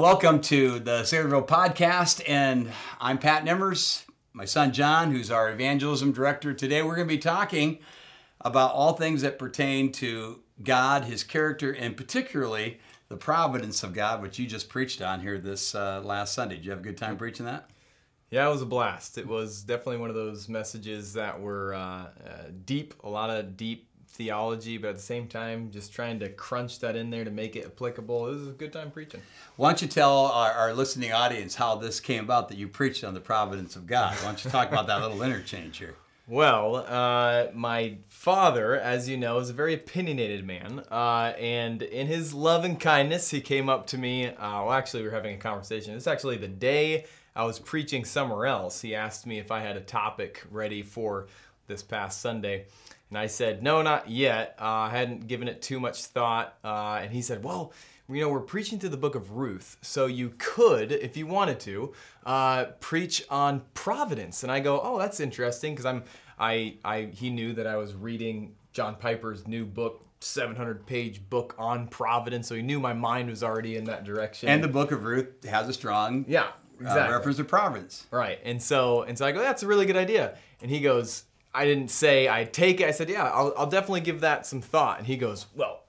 Welcome to the Saylorville podcast, and I'm Pat Nimmers. My son John, who's our evangelism director. Today, we're going to be talking about all things that pertain to God, His character, and particularly the providence of God, which you just preached on here this uh, last Sunday. Did you have a good time preaching that? Yeah, it was a blast. It was definitely one of those messages that were uh, uh, deep, a lot of deep theology, but at the same time, just trying to crunch that in there to make it applicable. This is a good time preaching. Why don't you tell our, our listening audience how this came about that you preached on the providence of God? Why don't you talk about that little interchange here? Well, uh, my father, as you know, is a very opinionated man, uh, and in his love and kindness, he came up to me. Uh, well, actually, we were having a conversation. It's actually the day I was preaching somewhere else. He asked me if I had a topic ready for this past Sunday, and I said, no, not yet. Uh, I hadn't given it too much thought. Uh, and he said, well, you know, we're preaching through the book of Ruth, so you could, if you wanted to, uh, preach on providence. And I go, oh, that's interesting, because I'm, I, I, he knew that I was reading John Piper's new book, 700 page book on providence, so he knew my mind was already in that direction. And the book of Ruth has a strong yeah, exactly. uh, reference to providence. Right. And so, and so I go, that's a really good idea. And he goes, I didn't say I take it. I said, yeah, I'll, I'll definitely give that some thought. And he goes, well,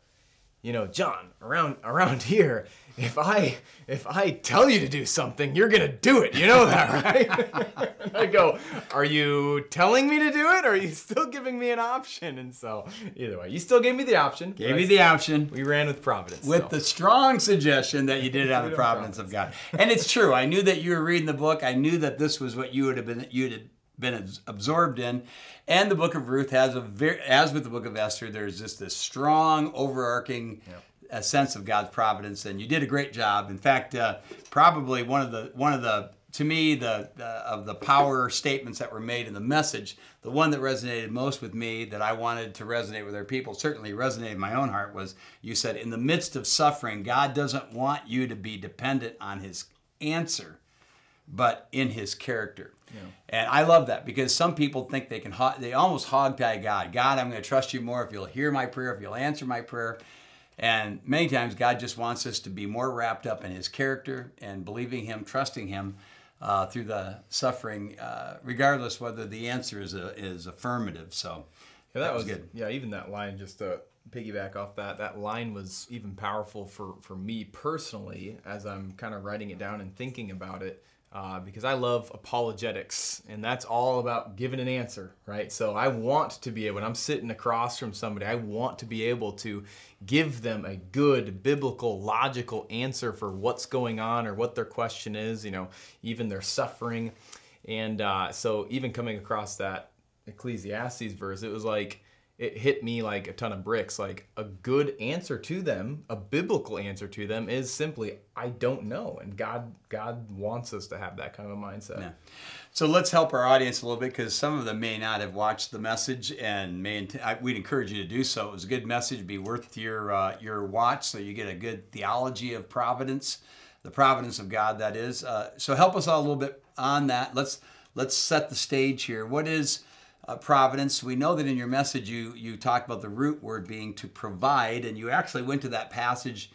you know, John, around around here, if I if I tell you to do something, you're gonna do it. You know that, right? I go, are you telling me to do it, or are you still giving me an option? And so, either way, you still gave me the option. Gave me the option. We ran with Providence. With so. the strong suggestion that you did it on the providence of God. And it's true. I knew that you were reading the book. I knew that this was what you would have been you had been absorbed in. And the book of Ruth has a very, as with the book of Esther, there's just this strong, overarching yep. uh, sense of God's providence, and you did a great job. In fact, uh, probably one of the one of the to me the uh, of the power statements that were made in the message, the one that resonated most with me, that I wanted to resonate with our people, certainly resonated in my own heart, was you said, in the midst of suffering, God doesn't want you to be dependent on His answer, but in His character. Yeah. And I love that because some people think they can, they almost hog tie God. God, I'm going to trust you more if you'll hear my prayer, if you'll answer my prayer. And many times God just wants us to be more wrapped up in his character and believing him, trusting him uh, through the suffering, uh, regardless whether the answer is, a, is affirmative. So yeah, that, that was, was good. Yeah, even that line, just to piggyback off that, that line was even powerful for, for me personally as I'm kind of writing it down and thinking about it uh, because I love apologetics, and that's all about giving an answer, right? So I want to be able, when I'm sitting across from somebody, I want to be able to give them a good, biblical, logical answer for what's going on or what their question is, you know, even their suffering. And uh, so even coming across that Ecclesiastes verse, it was like, it hit me like a ton of bricks. Like a good answer to them, a biblical answer to them is simply, I don't know. And God, God wants us to have that kind of a mindset. Yeah. So let's help our audience a little bit because some of them may not have watched the message, and may we'd encourage you to do so. It was a good message, be worth your uh, your watch, so you get a good theology of providence, the providence of God. That is. Uh, so help us out a little bit on that. Let's let's set the stage here. What is uh, providence. We know that in your message you you talked about the root word being to provide, and you actually went to that passage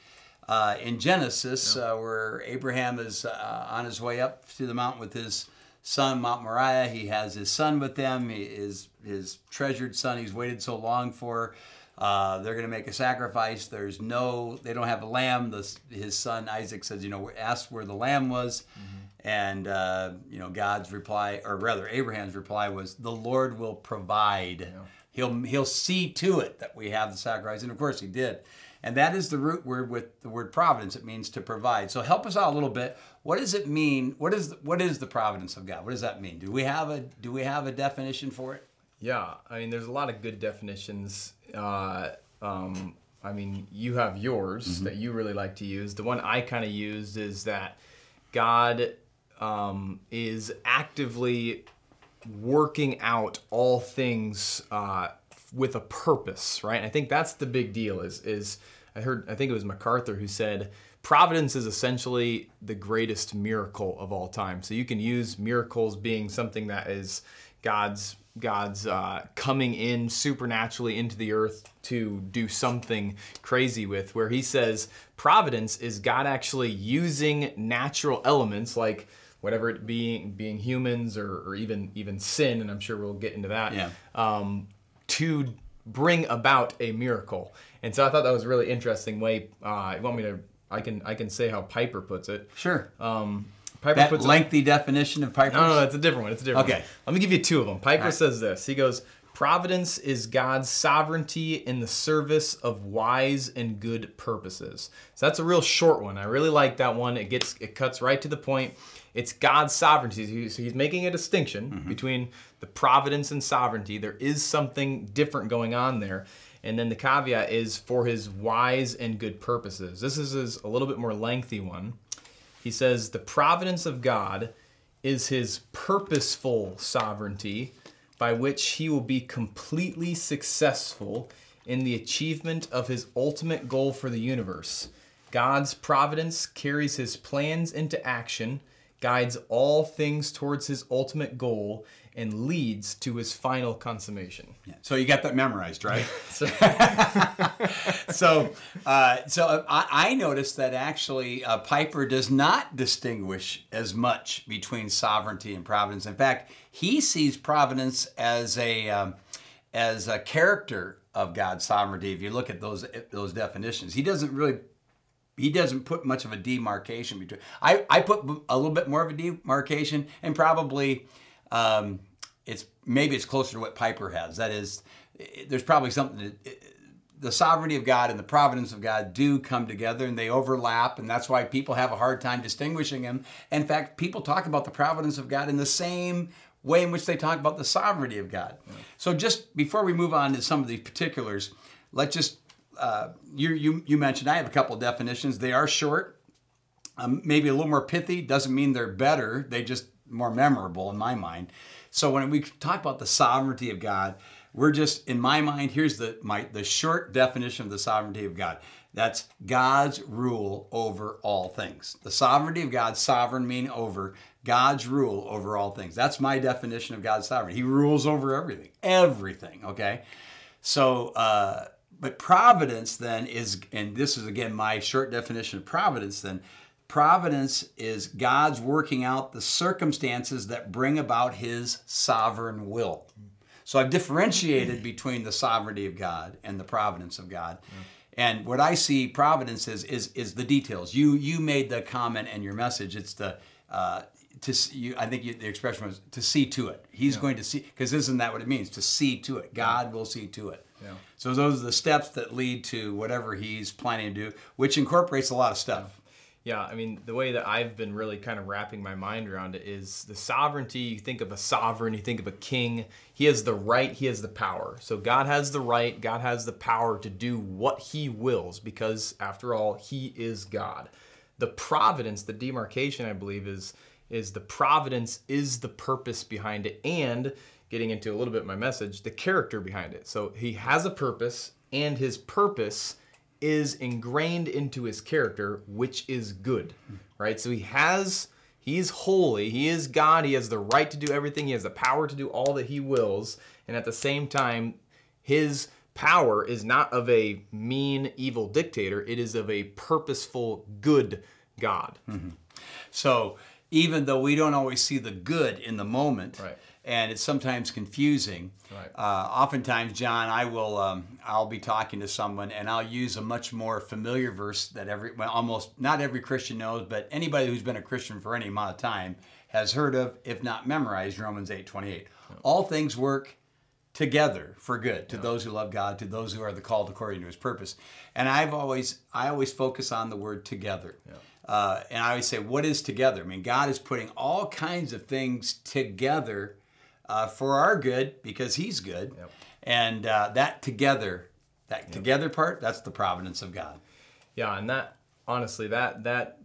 uh, in Genesis yeah. uh, where Abraham is uh, on his way up to the mountain with his son Mount Moriah. He has his son with them, he, is his treasured son. He's waited so long for. Uh, they're going to make a sacrifice. There's no, they don't have a lamb. The, his son Isaac says, you know, ask where the lamb was. Mm-hmm. And uh, you know, God's reply, or rather, Abraham's reply was, "The Lord will provide. Yeah. He'll He'll see to it that we have the sacrifice." And of course, He did. And that is the root word with the word providence. It means to provide. So help us out a little bit. What does it mean? What is the, what is the providence of God? What does that mean? Do we have a do we have a definition for it? Yeah, I mean, there's a lot of good definitions. Uh, um, I mean, you have yours mm-hmm. that you really like to use. The one I kind of used is that God um, is actively working out all things uh, with a purpose, right? And I think that's the big deal. Is is I heard I think it was MacArthur who said providence is essentially the greatest miracle of all time. So you can use miracles being something that is God's God's uh, coming in supernaturally into the earth to do something crazy with, where he says providence is God actually using natural elements like whatever it being being humans or, or even even sin, and I'm sure we'll get into that, Yeah. um, to bring about a miracle. And so I thought that was a really interesting way. Uh, you want me to? I can I can say how Piper puts it. Sure. Um, Piper that puts it, lengthy definition of Piper. no, no, it's a different one. It's a different Okay. one. Let me give you two of them. Piper right. says this. He goes, Providence is God's sovereignty in the service of wise and good purposes. So that's a real short one. I really like that one. It gets it cuts right to the point. It's God's sovereignty. So he's making a distinction Mm-hmm. between the providence and sovereignty. There is something different going on there. And then the caveat is for his wise and good purposes. This is his, a little bit more lengthy one. He says, The providence of God is his purposeful sovereignty by which he will be completely successful in the achievement of his ultimate goal for the universe. God's providence carries his plans into action, guides all things towards his ultimate goal, and leads to his final consummation. Yeah. So you got that memorized, right? so, uh, so I, I noticed that actually uh, Piper does not distinguish as much between sovereignty and providence. In fact, he sees providence as a um, as a character of God's sovereignty. If you look at those those definitions, he doesn't really he doesn't put much of a demarcation between. I, I put a little bit more of a demarcation, and probably um, it's maybe it's closer to what Piper has. That is, there's probably something. That, the sovereignty of God and the providence of God do come together, and they overlap, and that's why people have a hard time distinguishing them. In fact, people talk about the providence of God in the same way in which they talk about the sovereignty of God. So, just before we move on to some of these particulars, let's just uh, you, you you mentioned I have a couple definitions. They are short, um, maybe a little more pithy. Doesn't mean they're better. They just more memorable in my mind. So when we talk about the sovereignty of God, we're just in my mind. Here's the my the short definition of the sovereignty of God. That's God's rule over all things. The sovereignty of God, sovereign mean over God's rule over all things. That's my definition of God's sovereignty. He rules over everything, everything. Okay, so. Uh, but providence then is, and this is again my short definition of providence then, providence is God's working out the circumstances that bring about his sovereign will. So I've differentiated between the sovereignty of God and the providence of God. And what I see providence is is is the details. You you made the comment and your message. It's the uh, to see, you, I think you, the expression was to see to it. He's going to see because isn't that what it means to see to it? God will see to it. Yeah. So those are the steps that lead to whatever he's planning to do, which incorporates a lot of stuff. Yeah, I mean, the way that I've been really kind of wrapping my mind around it is the sovereignty. You think of a sovereign, you think of a king. He has the right, he has the power. So God has the right, God has the power to do what he wills because, after all, he is God. The providence, the demarcation, I believe, is is the providence is the purpose behind it and getting into a little bit my message the character behind it so he has a purpose and his purpose is ingrained into his character, which is good, right? So he has, he is holy, he is God, he has the right to do everything, he has the power to do all that he wills, and at the same time, his power is not of a mean, evil dictator, it is of a purposeful, good God. Mm-hmm. So even though we don't always see the good in the moment, Right. And it's sometimes confusing, Right. uh, oftentimes, John, I will um, I'll be talking to someone and I'll use a much more familiar verse that every well, almost not every Christian knows, but anybody who's been a Christian for any amount of time has heard of, if not memorized, Romans eight twenty eight. All things work together for good to those who love God, to those who are the called according to His purpose. And I've always, I always focus on the word together. Uh, and I always say, what is together? I mean, God is putting all kinds of things together uh, for our good because He's good. Yep. And uh, that together, that together part, that's the providence of God. Yeah, and that honestly, that that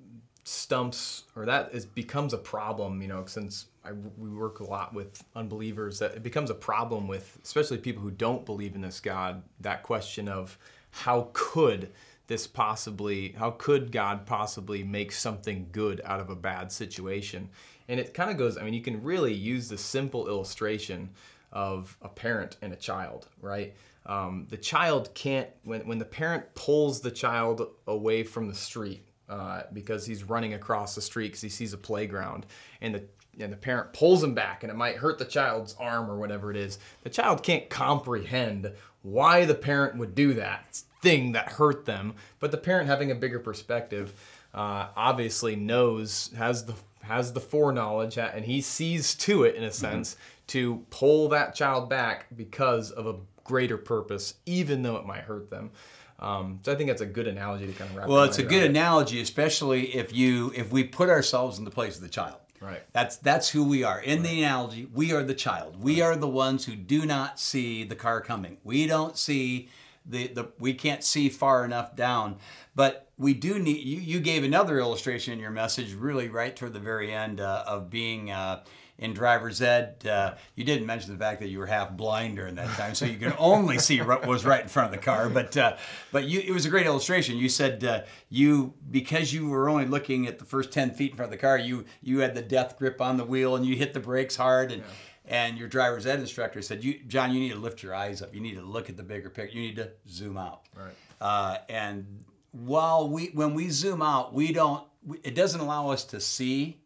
stumps or that is becomes a problem. You know, since I, we work a lot with unbelievers, that it becomes a problem with especially people who don't believe in this God. That question of how could this possibly how could god possibly make something good out of a bad situation and it kind of goes i mean you can really use the simple illustration of a parent and a child right? Um, the child can't when, when the parent pulls the child away from the street uh, because he's running across the street because he sees a playground and the and the parent pulls him back and it might hurt the child's arm or whatever it is the child can't comprehend why the parent would do that thing that hurt them. But the parent having a bigger perspective uh, obviously knows has the has the foreknowledge and he sees to it in a sense mm-hmm. to pull that child back because of a greater purpose even though it might hurt them um, so I think that's a good analogy to kind of wrap. Well, it's a good analogy, especially if you if we put ourselves in the place of the child. Right. That's that's who we are. In right. the analogy, we are the child. We right. are the ones who do not see the car coming. We don't see the, the we can't see far enough down. But we do need you, you gave another illustration in your message really right toward the very end uh, of being uh, in driver's ed. Uh, you didn't mention the fact that you were half blind during that time, so you could only see what was right in front of the car. But uh, but you, it was a great illustration. You said uh, you because you were only looking at the first ten feet in front of the car, you you had the death grip on the wheel and you hit the brakes hard and. Yeah. And your driver's ed instructor said, "You, John, you need to lift your eyes up. You need to look at the bigger picture. You need to zoom out." Right. Uh, and while we, when we zoom out, we don't. It doesn't allow us to see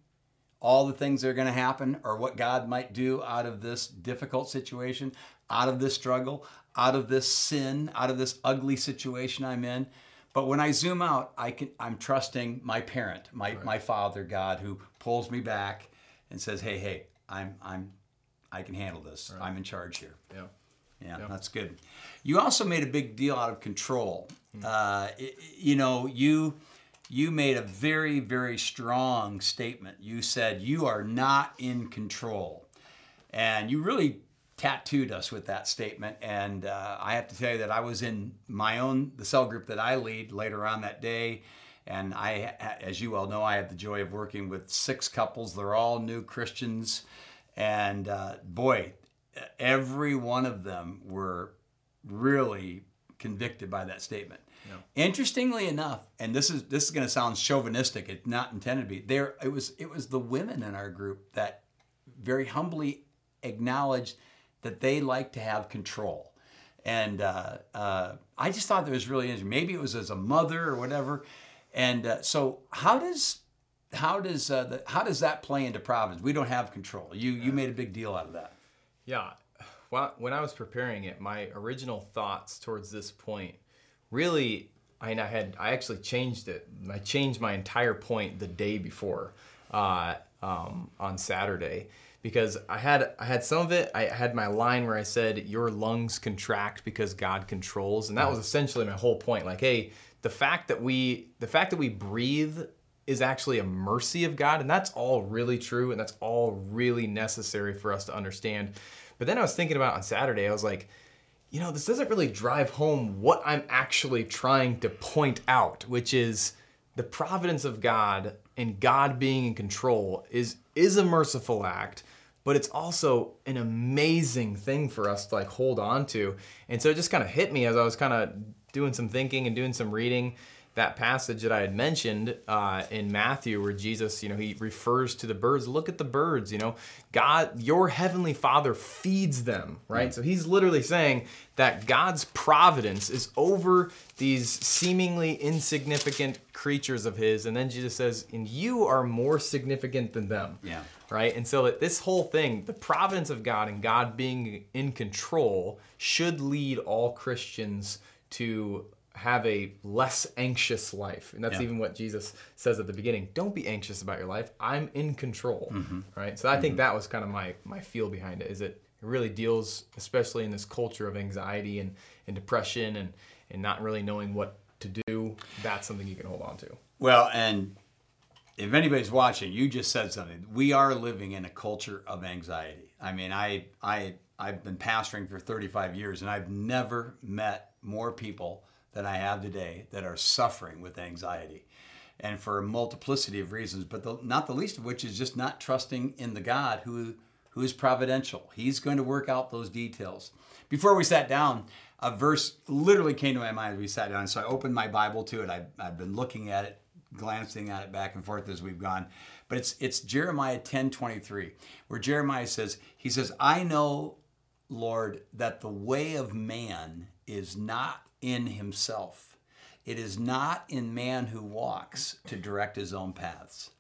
all the things that are going to happen or what God might do out of this difficult situation, out of this struggle, out of this sin, out of this ugly situation I'm in. But when I zoom out, I can I'm trusting my parent, my right. my father God who pulls me back and says, "Hey, hey, I'm I'm I can handle this. Right. I'm in charge here." Yeah. Yeah, yeah, that's good. You also made a big deal out of control. Mm-hmm. Uh, it, you know, you you made a very, very strong statement. You said you are not in control. And you really tattooed us with that statement. And uh, I have to tell you that I was in my own, the cell group that I lead later on that day. And I, as you all know, I have the joy of working with six couples. They're all new Christians. And uh, boy, every one of them were really convicted by that statement. Yeah. Interestingly enough, and this is this is going to sound chauvinistic. It's not intended to be. There, it was it was the women in our group that very humbly acknowledged that they like to have control. And uh, uh, I just thought that was really interesting. Maybe it was as a mother or whatever. And uh, so, how does how does uh, the, how does that play into Providence? We don't have control. You you made a big deal out of that. Yeah. Well, when I was preparing it, my original thoughts towards this point really I, I had I actually changed it. I changed my entire point the day before uh, um, on Saturday because I had I had some of it. I had my line where I said your lungs contract because God controls, and that was essentially my whole point. Like, hey, the fact that we the fact that we breathe is actually a mercy of God, and that's all really true, and that's all really necessary for us to understand. But then I was thinking about on Saturday, I was like, you know, this doesn't really drive home what I'm actually trying to point out, which is the providence of God and God being in control is is a merciful act, but it's also an amazing thing for us to like hold on to. And so it just kind of hit me as I was kind of doing some thinking and doing some reading that passage that I had mentioned uh, in Matthew, where Jesus, you know, he refers to the birds. Look at the birds. You know, God, your heavenly Father feeds them, right? Mm. So he's literally saying that God's providence is over these seemingly insignificant creatures of His, and then Jesus says, "And you are more significant than them." Yeah. Right. And so this whole thing, the providence of God and God being in control, should lead all Christians to have a less anxious life. And that's yeah. even what Jesus says at the beginning. Don't be anxious about your life. I'm in control. Mm-hmm. Right? So I mm-hmm. think that was kind of my my feel behind it is it it really deals especially in this culture of anxiety and, and depression and and not really knowing what to do. That's something you can hold on to. Well, and if anybody's watching, you just said something. We are living in a culture of anxiety. I mean, I I I've been pastoring for 35 years and I've never met more people than I have today that are suffering with anxiety. And for a multiplicity of reasons, but the, not the least of which is just not trusting in the God who, who is providential. He's going to work out those details. Before we sat down, a verse literally came to my mind as we sat down. So I opened my Bible to it. I, I've been looking at it, glancing at it back and forth as we've gone. But it's it's Jeremiah 10 23, where Jeremiah says, He says, I know, Lord, that the way of man is not in himself. It is not in man who walks to direct his own paths.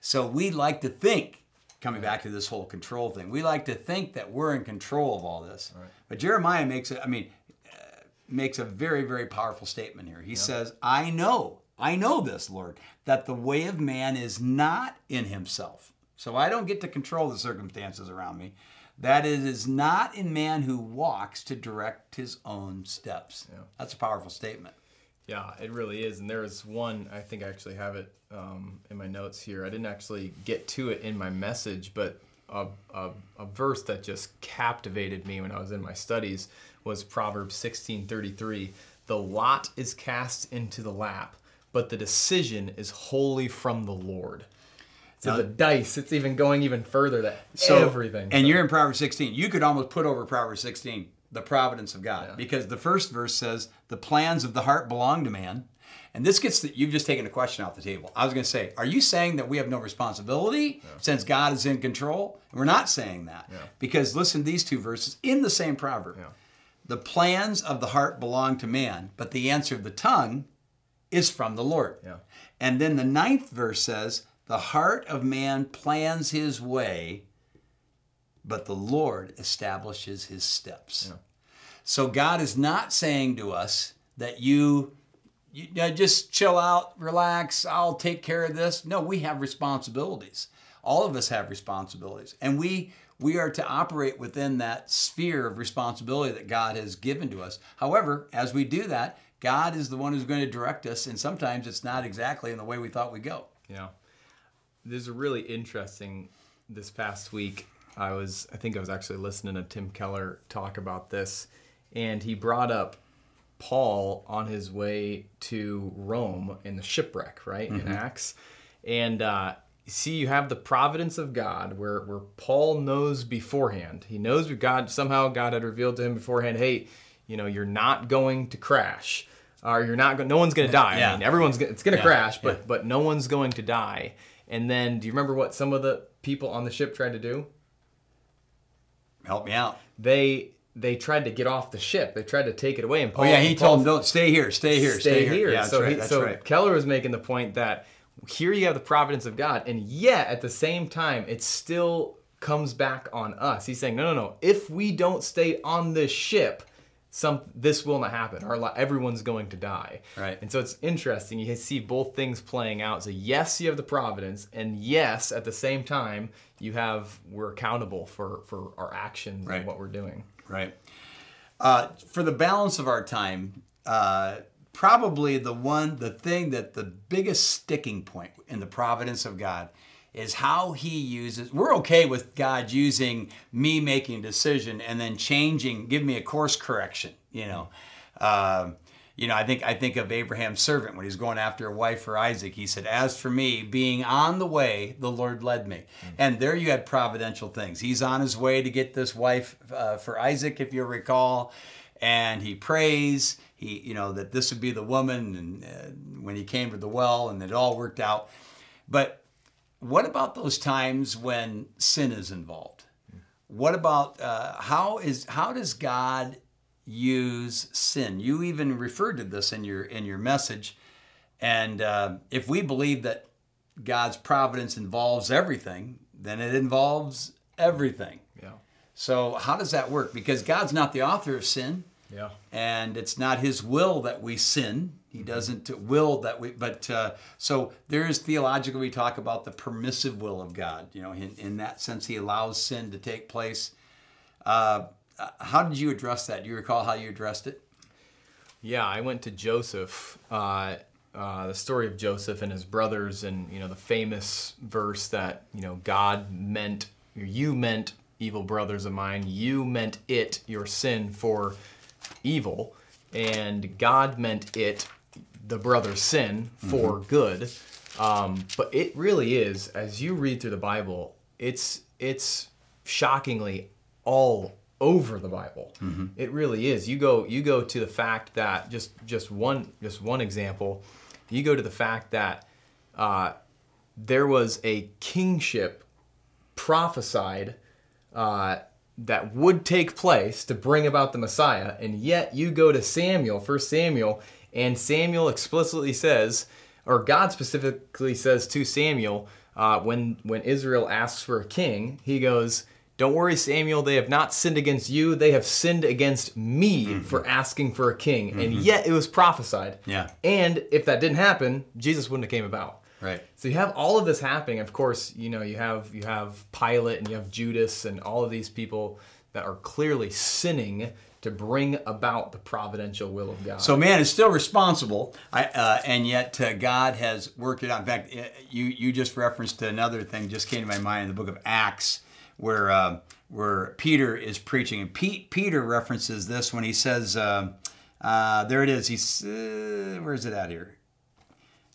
So we like to think, coming back to this whole control thing, we like to think that we're in control of all this. But Jeremiah makes it, I mean, uh, makes a very, very powerful statement here. He says, I know, I know this, Lord, that the way of man is not in himself. So I don't get to control the circumstances around me. That it is not in man who walks to direct his own steps. That's a powerful statement. Yeah, it really is. And there is one, I think I actually have it um, in my notes here. I didn't actually get to it in my message, but a, a, a verse that just captivated me when I was in my studies was Proverbs 16:33. The lot is cast into the lap, but the decision is wholly from the Lord. So Now- the uh, dice, it's even going even further that So, everything. And you're in Proverbs 16. You could almost put over Proverbs 16 the providence of God Yeah. because the first verse says the plans of the heart belong to man. And this gets the, you've just taken a question off the table. I was going to say, are you saying that we have no responsibility since God is in control? And we're not saying that because listen to these two verses in the same proverb. Yeah. The plans of the heart belong to man, but the answer of the tongue is from the Lord. Yeah. And then the ninth verse says, The heart of man plans his way, but the Lord establishes his steps. So God is not saying to us that you, you know, just chill out, relax, I'll take care of this. No, we have responsibilities. All of us have responsibilities. And we we are to operate within that sphere of responsibility that God has given to us. However, as we do that, God is the one who's going to direct us, and sometimes it's not exactly in the way we thought we'd go. Yeah. There's a really interesting this past week. I was I think I was actually listening to Tim Keller talk about this and he brought up Paul on his way to Rome in the shipwreck, right? In Acts. And uh see you have the providence of God where where Paul knows beforehand. He knows God somehow God had revealed to him beforehand, hey, you know, you're not going to crash. Or you're not going no one's going to die. Yeah. I mean, everyone's gonna, it's going to Yeah, crash, but yeah. but no one's going to die. And then do you remember what some of the people on the ship tried to do? Help me out. They they tried to get off the ship. They tried to take it away. And oh, Paul, Oh yeah, he Paul told him, "Don't stay here, stay here, stay, here." Yeah, that's so right. he, that's so right. Keller was making the point that here you have the providence of God, and yet at the same time, it still comes back on us. He's saying, no, no, no. If we don't stay on this ship, some this will not happen. Our everyone's going to die. Right. And so it's interesting. You see both things playing out. So yes, you have the providence, and yes, at the same time, you have we're accountable for for our actions Right. and what we're doing. Right. Uh, for the balance of our time, uh, probably the one, the thing that the biggest sticking point in the providence of God is how He uses. We're okay with God using me making a decision and then changing, give me a course correction. You know, Um you know, I think I think of Abraham's servant when he's going after a wife for Isaac. He said, "As for me, being on the way, the Lord led me." And there you had providential things. He's on his way to get this wife uh, for Isaac, if you recall, and he prays. He, you know, that this would be the woman, and uh, when he came to the well, and it all worked out. But what about those times when sin is involved? What about uh, how is how does God use sin? You even referred to this in your in your message, and uh, if we believe that God's providence involves everything, then it involves everything. Yeah. So how does that work? Because God's not the author of sin Yeah. and it's not his will that we sin he doesn't will that we but uh, so there is theologically we talk about the permissive will of god you know in, in that sense he allows sin to take place. Uh, how did you address that? Do you recall how you addressed it? Yeah, I went to Joseph, uh, uh, the story of Joseph and his brothers, and you know the famous verse that you know God meant, you meant evil brothers of mine, you meant it, your sin, for evil, and God meant it, the brother's sin, for good. Um, but it really is, as you read through the Bible, it's it's shockingly all over the Bible. It really is. You go you go to the fact that just just one just one example. You go to the fact that uh, there was a kingship prophesied uh, that would take place to bring about the Messiah, and yet you go to Samuel, First Samuel, and Samuel explicitly says, or God specifically says to Samuel, uh, when when Israel asks for a king, he goes, "Don't worry, Samuel. They have not sinned against you. They have sinned against me for asking for a king." And yet it was prophesied. Yeah. And if that didn't happen, Jesus wouldn't have came about. Right. So you have all of this happening. Of course, you know you have you have Pilate and you have Judas and all of these people that are clearly sinning to bring about the providential will of God. So man is still responsible, I, uh, and yet uh, God has worked it out. In fact, uh, you you just referenced another thing just came to my mind in the book of Acts, where uh, where Peter is preaching, and Pete, Peter references this when he says, uh, uh, "There it is." He's where is it at here?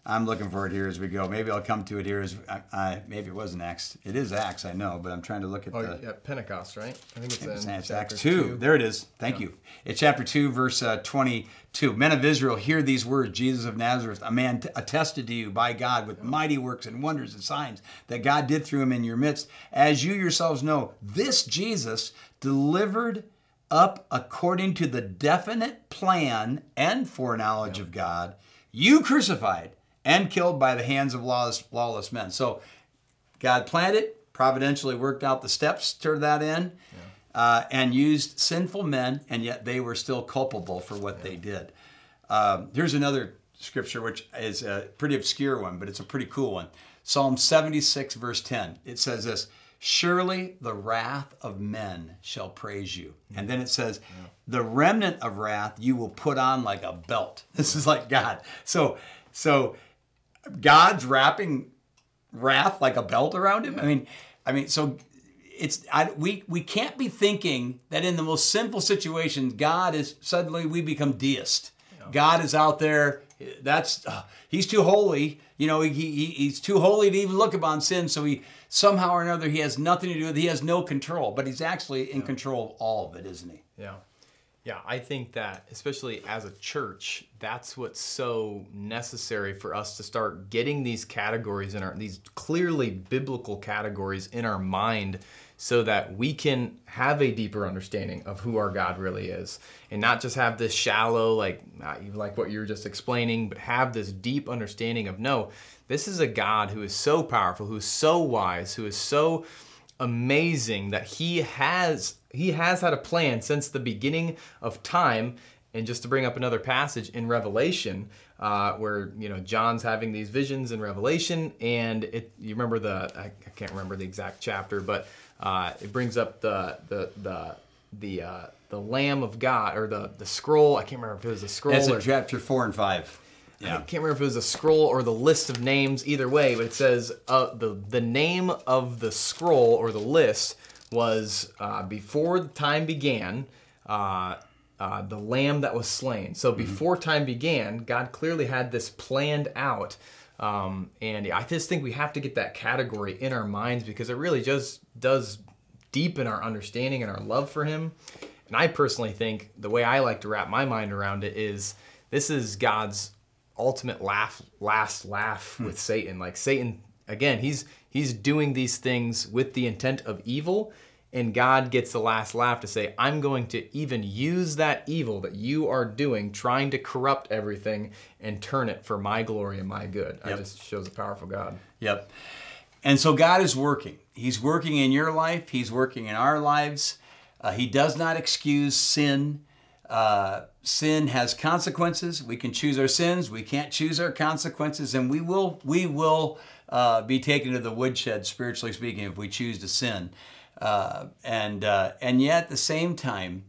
I'm looking for it here as we go. Maybe I'll come to it here as I, I maybe it wasn't Acts. It is Acts, I know, but I'm trying to look at oh, the. yeah, Pentecost, right? I think it's in It's Acts chapter 2. There it is. Thank you. It's chapter 2, verse uh, 22. Men of Israel, hear these words Jesus of Nazareth, a man t- attested to you by God with mighty works and wonders and signs that God did through him in your midst. As you yourselves know, this Jesus delivered up according to the definite plan and foreknowledge of God, you crucified and killed by the hands of lawless, lawless men. So God planned it, providentially worked out the steps to that end, uh, and used sinful men, and yet they were still culpable for what they did. Um, here's another scripture, which is a pretty obscure one, but it's a pretty cool one. Psalm 76, verse 10. It says this Surely the wrath of men shall praise you. And then it says, The remnant of wrath you will put on like a belt. This is like God. So, so God's wrapping wrath like a belt around him. I mean, I mean, so it's I, we we can't be thinking that in the most simple situations, God is suddenly we become deist. God is out there. That's uh, he's too holy. You know, he, he he's too holy to even look upon sin. So he somehow or another he has nothing to do with. He has no control, but he's actually in control of all of it, isn't he? Yeah. Yeah, I think that, especially as a church, that's what's so necessary for us to start getting these categories in our, these clearly biblical categories in our mind so that we can have a deeper understanding of who our God really is. And not just have this shallow, like, like what you were just explaining, but have this deep understanding of no, this is a God who is so powerful, who is so wise, who is so amazing that he has he has had a plan since the beginning of time and just to bring up another passage in revelation uh, where you know john's having these visions in revelation and it you remember the i, I can't remember the exact chapter but uh, it brings up the the the the uh, the lamb of god or the the scroll i can't remember if it was a scroll That's or in chapter four and five. Yeah. I can't remember if it was a scroll or the list of names. Either way, but it says uh, the the name of the scroll or the list was uh, before time began. Uh, uh, the lamb that was slain. So before time began, God clearly had this planned out. Um, and I just think we have to get that category in our minds because it really just does deepen our understanding and our love for Him. And I personally think the way I like to wrap my mind around it is this is God's ultimate laugh, last laugh with Satan. Like Satan, again, he's he's doing these things with the intent of evil, and God gets the last laugh to say, "I'm going to even use that evil that you are doing, trying to corrupt everything, and turn it for my glory and my good." It Yep. just shows a powerful God. Yep. And so God is working. He's working in your life. He's working in our lives. Uh, he does not excuse sin. Uh, sin has consequences. We can choose our sins. We can't choose our consequences, and we will we will uh, be taken to the woodshed, spiritually speaking, if we choose to sin. Uh, and uh, and yet at the same time,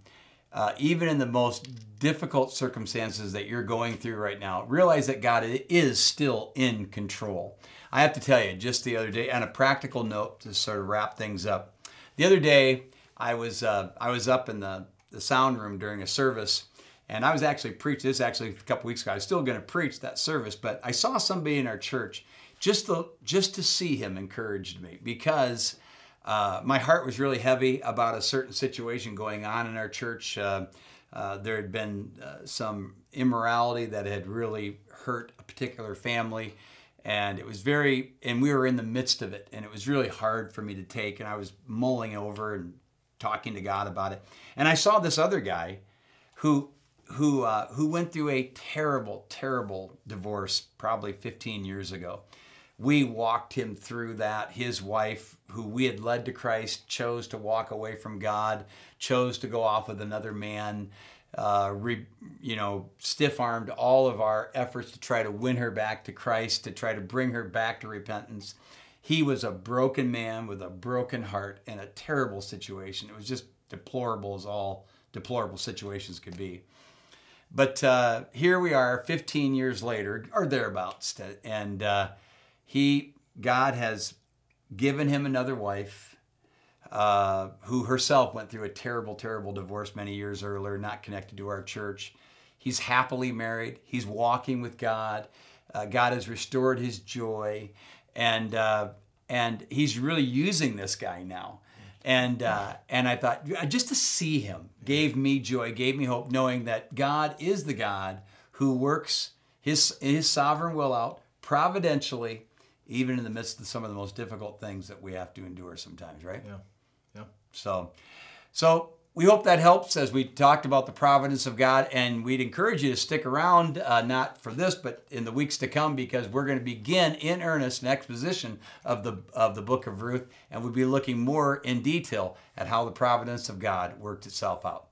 uh, even in the most difficult circumstances that you're going through right now, realize that God is still in control. I have to tell you, just the other day, on a practical note, to sort of wrap things up, the other day I was uh, I was up in the, the sound room during a service, and I was actually preaching. This actually a couple weeks ago. I was still going to preach that service, but I saw somebody in our church just to just to see him encouraged me because uh, my heart was really heavy about a certain situation going on in our church. Uh, uh, there had been uh, some immorality that had really hurt a particular family, and it was very, and we were in the midst of it, and it was really hard for me to take. And I was mulling over and talking to God about it, and I saw this other guy who who uh, who went through a terrible, terrible divorce probably 15 years ago. We walked him through that. His wife, who we had led to Christ, chose to walk away from God, chose to go off with another man. Uh, re, you know, stiff armed all of our efforts to try to win her back to Christ, to try to bring her back to repentance. He was a broken man with a broken heart in a terrible situation. It was just deplorable as all deplorable situations could be. But uh, here we are, 15 years later, or thereabouts, and uh, he, God has given him another wife, uh, who herself went through a terrible, terrible divorce many years earlier, not connected to our church. He's happily married. He's walking with God. Uh, God has restored his joy, and uh, and he's really using this guy now and uh, and I thought just to see him gave me joy, gave me hope, knowing that God is the God who works His His sovereign will out providentially, even in the midst of some of the most difficult things that we have to endure sometimes, right? Yeah, yeah. So, so we hope that helps as we talked about the providence of God. And we'd encourage you to stick around, uh, not for this, but in the weeks to come, because we're going to begin in earnest an exposition of the, of the book of Ruth. And we'll be looking more in detail at how the providence of God worked itself out.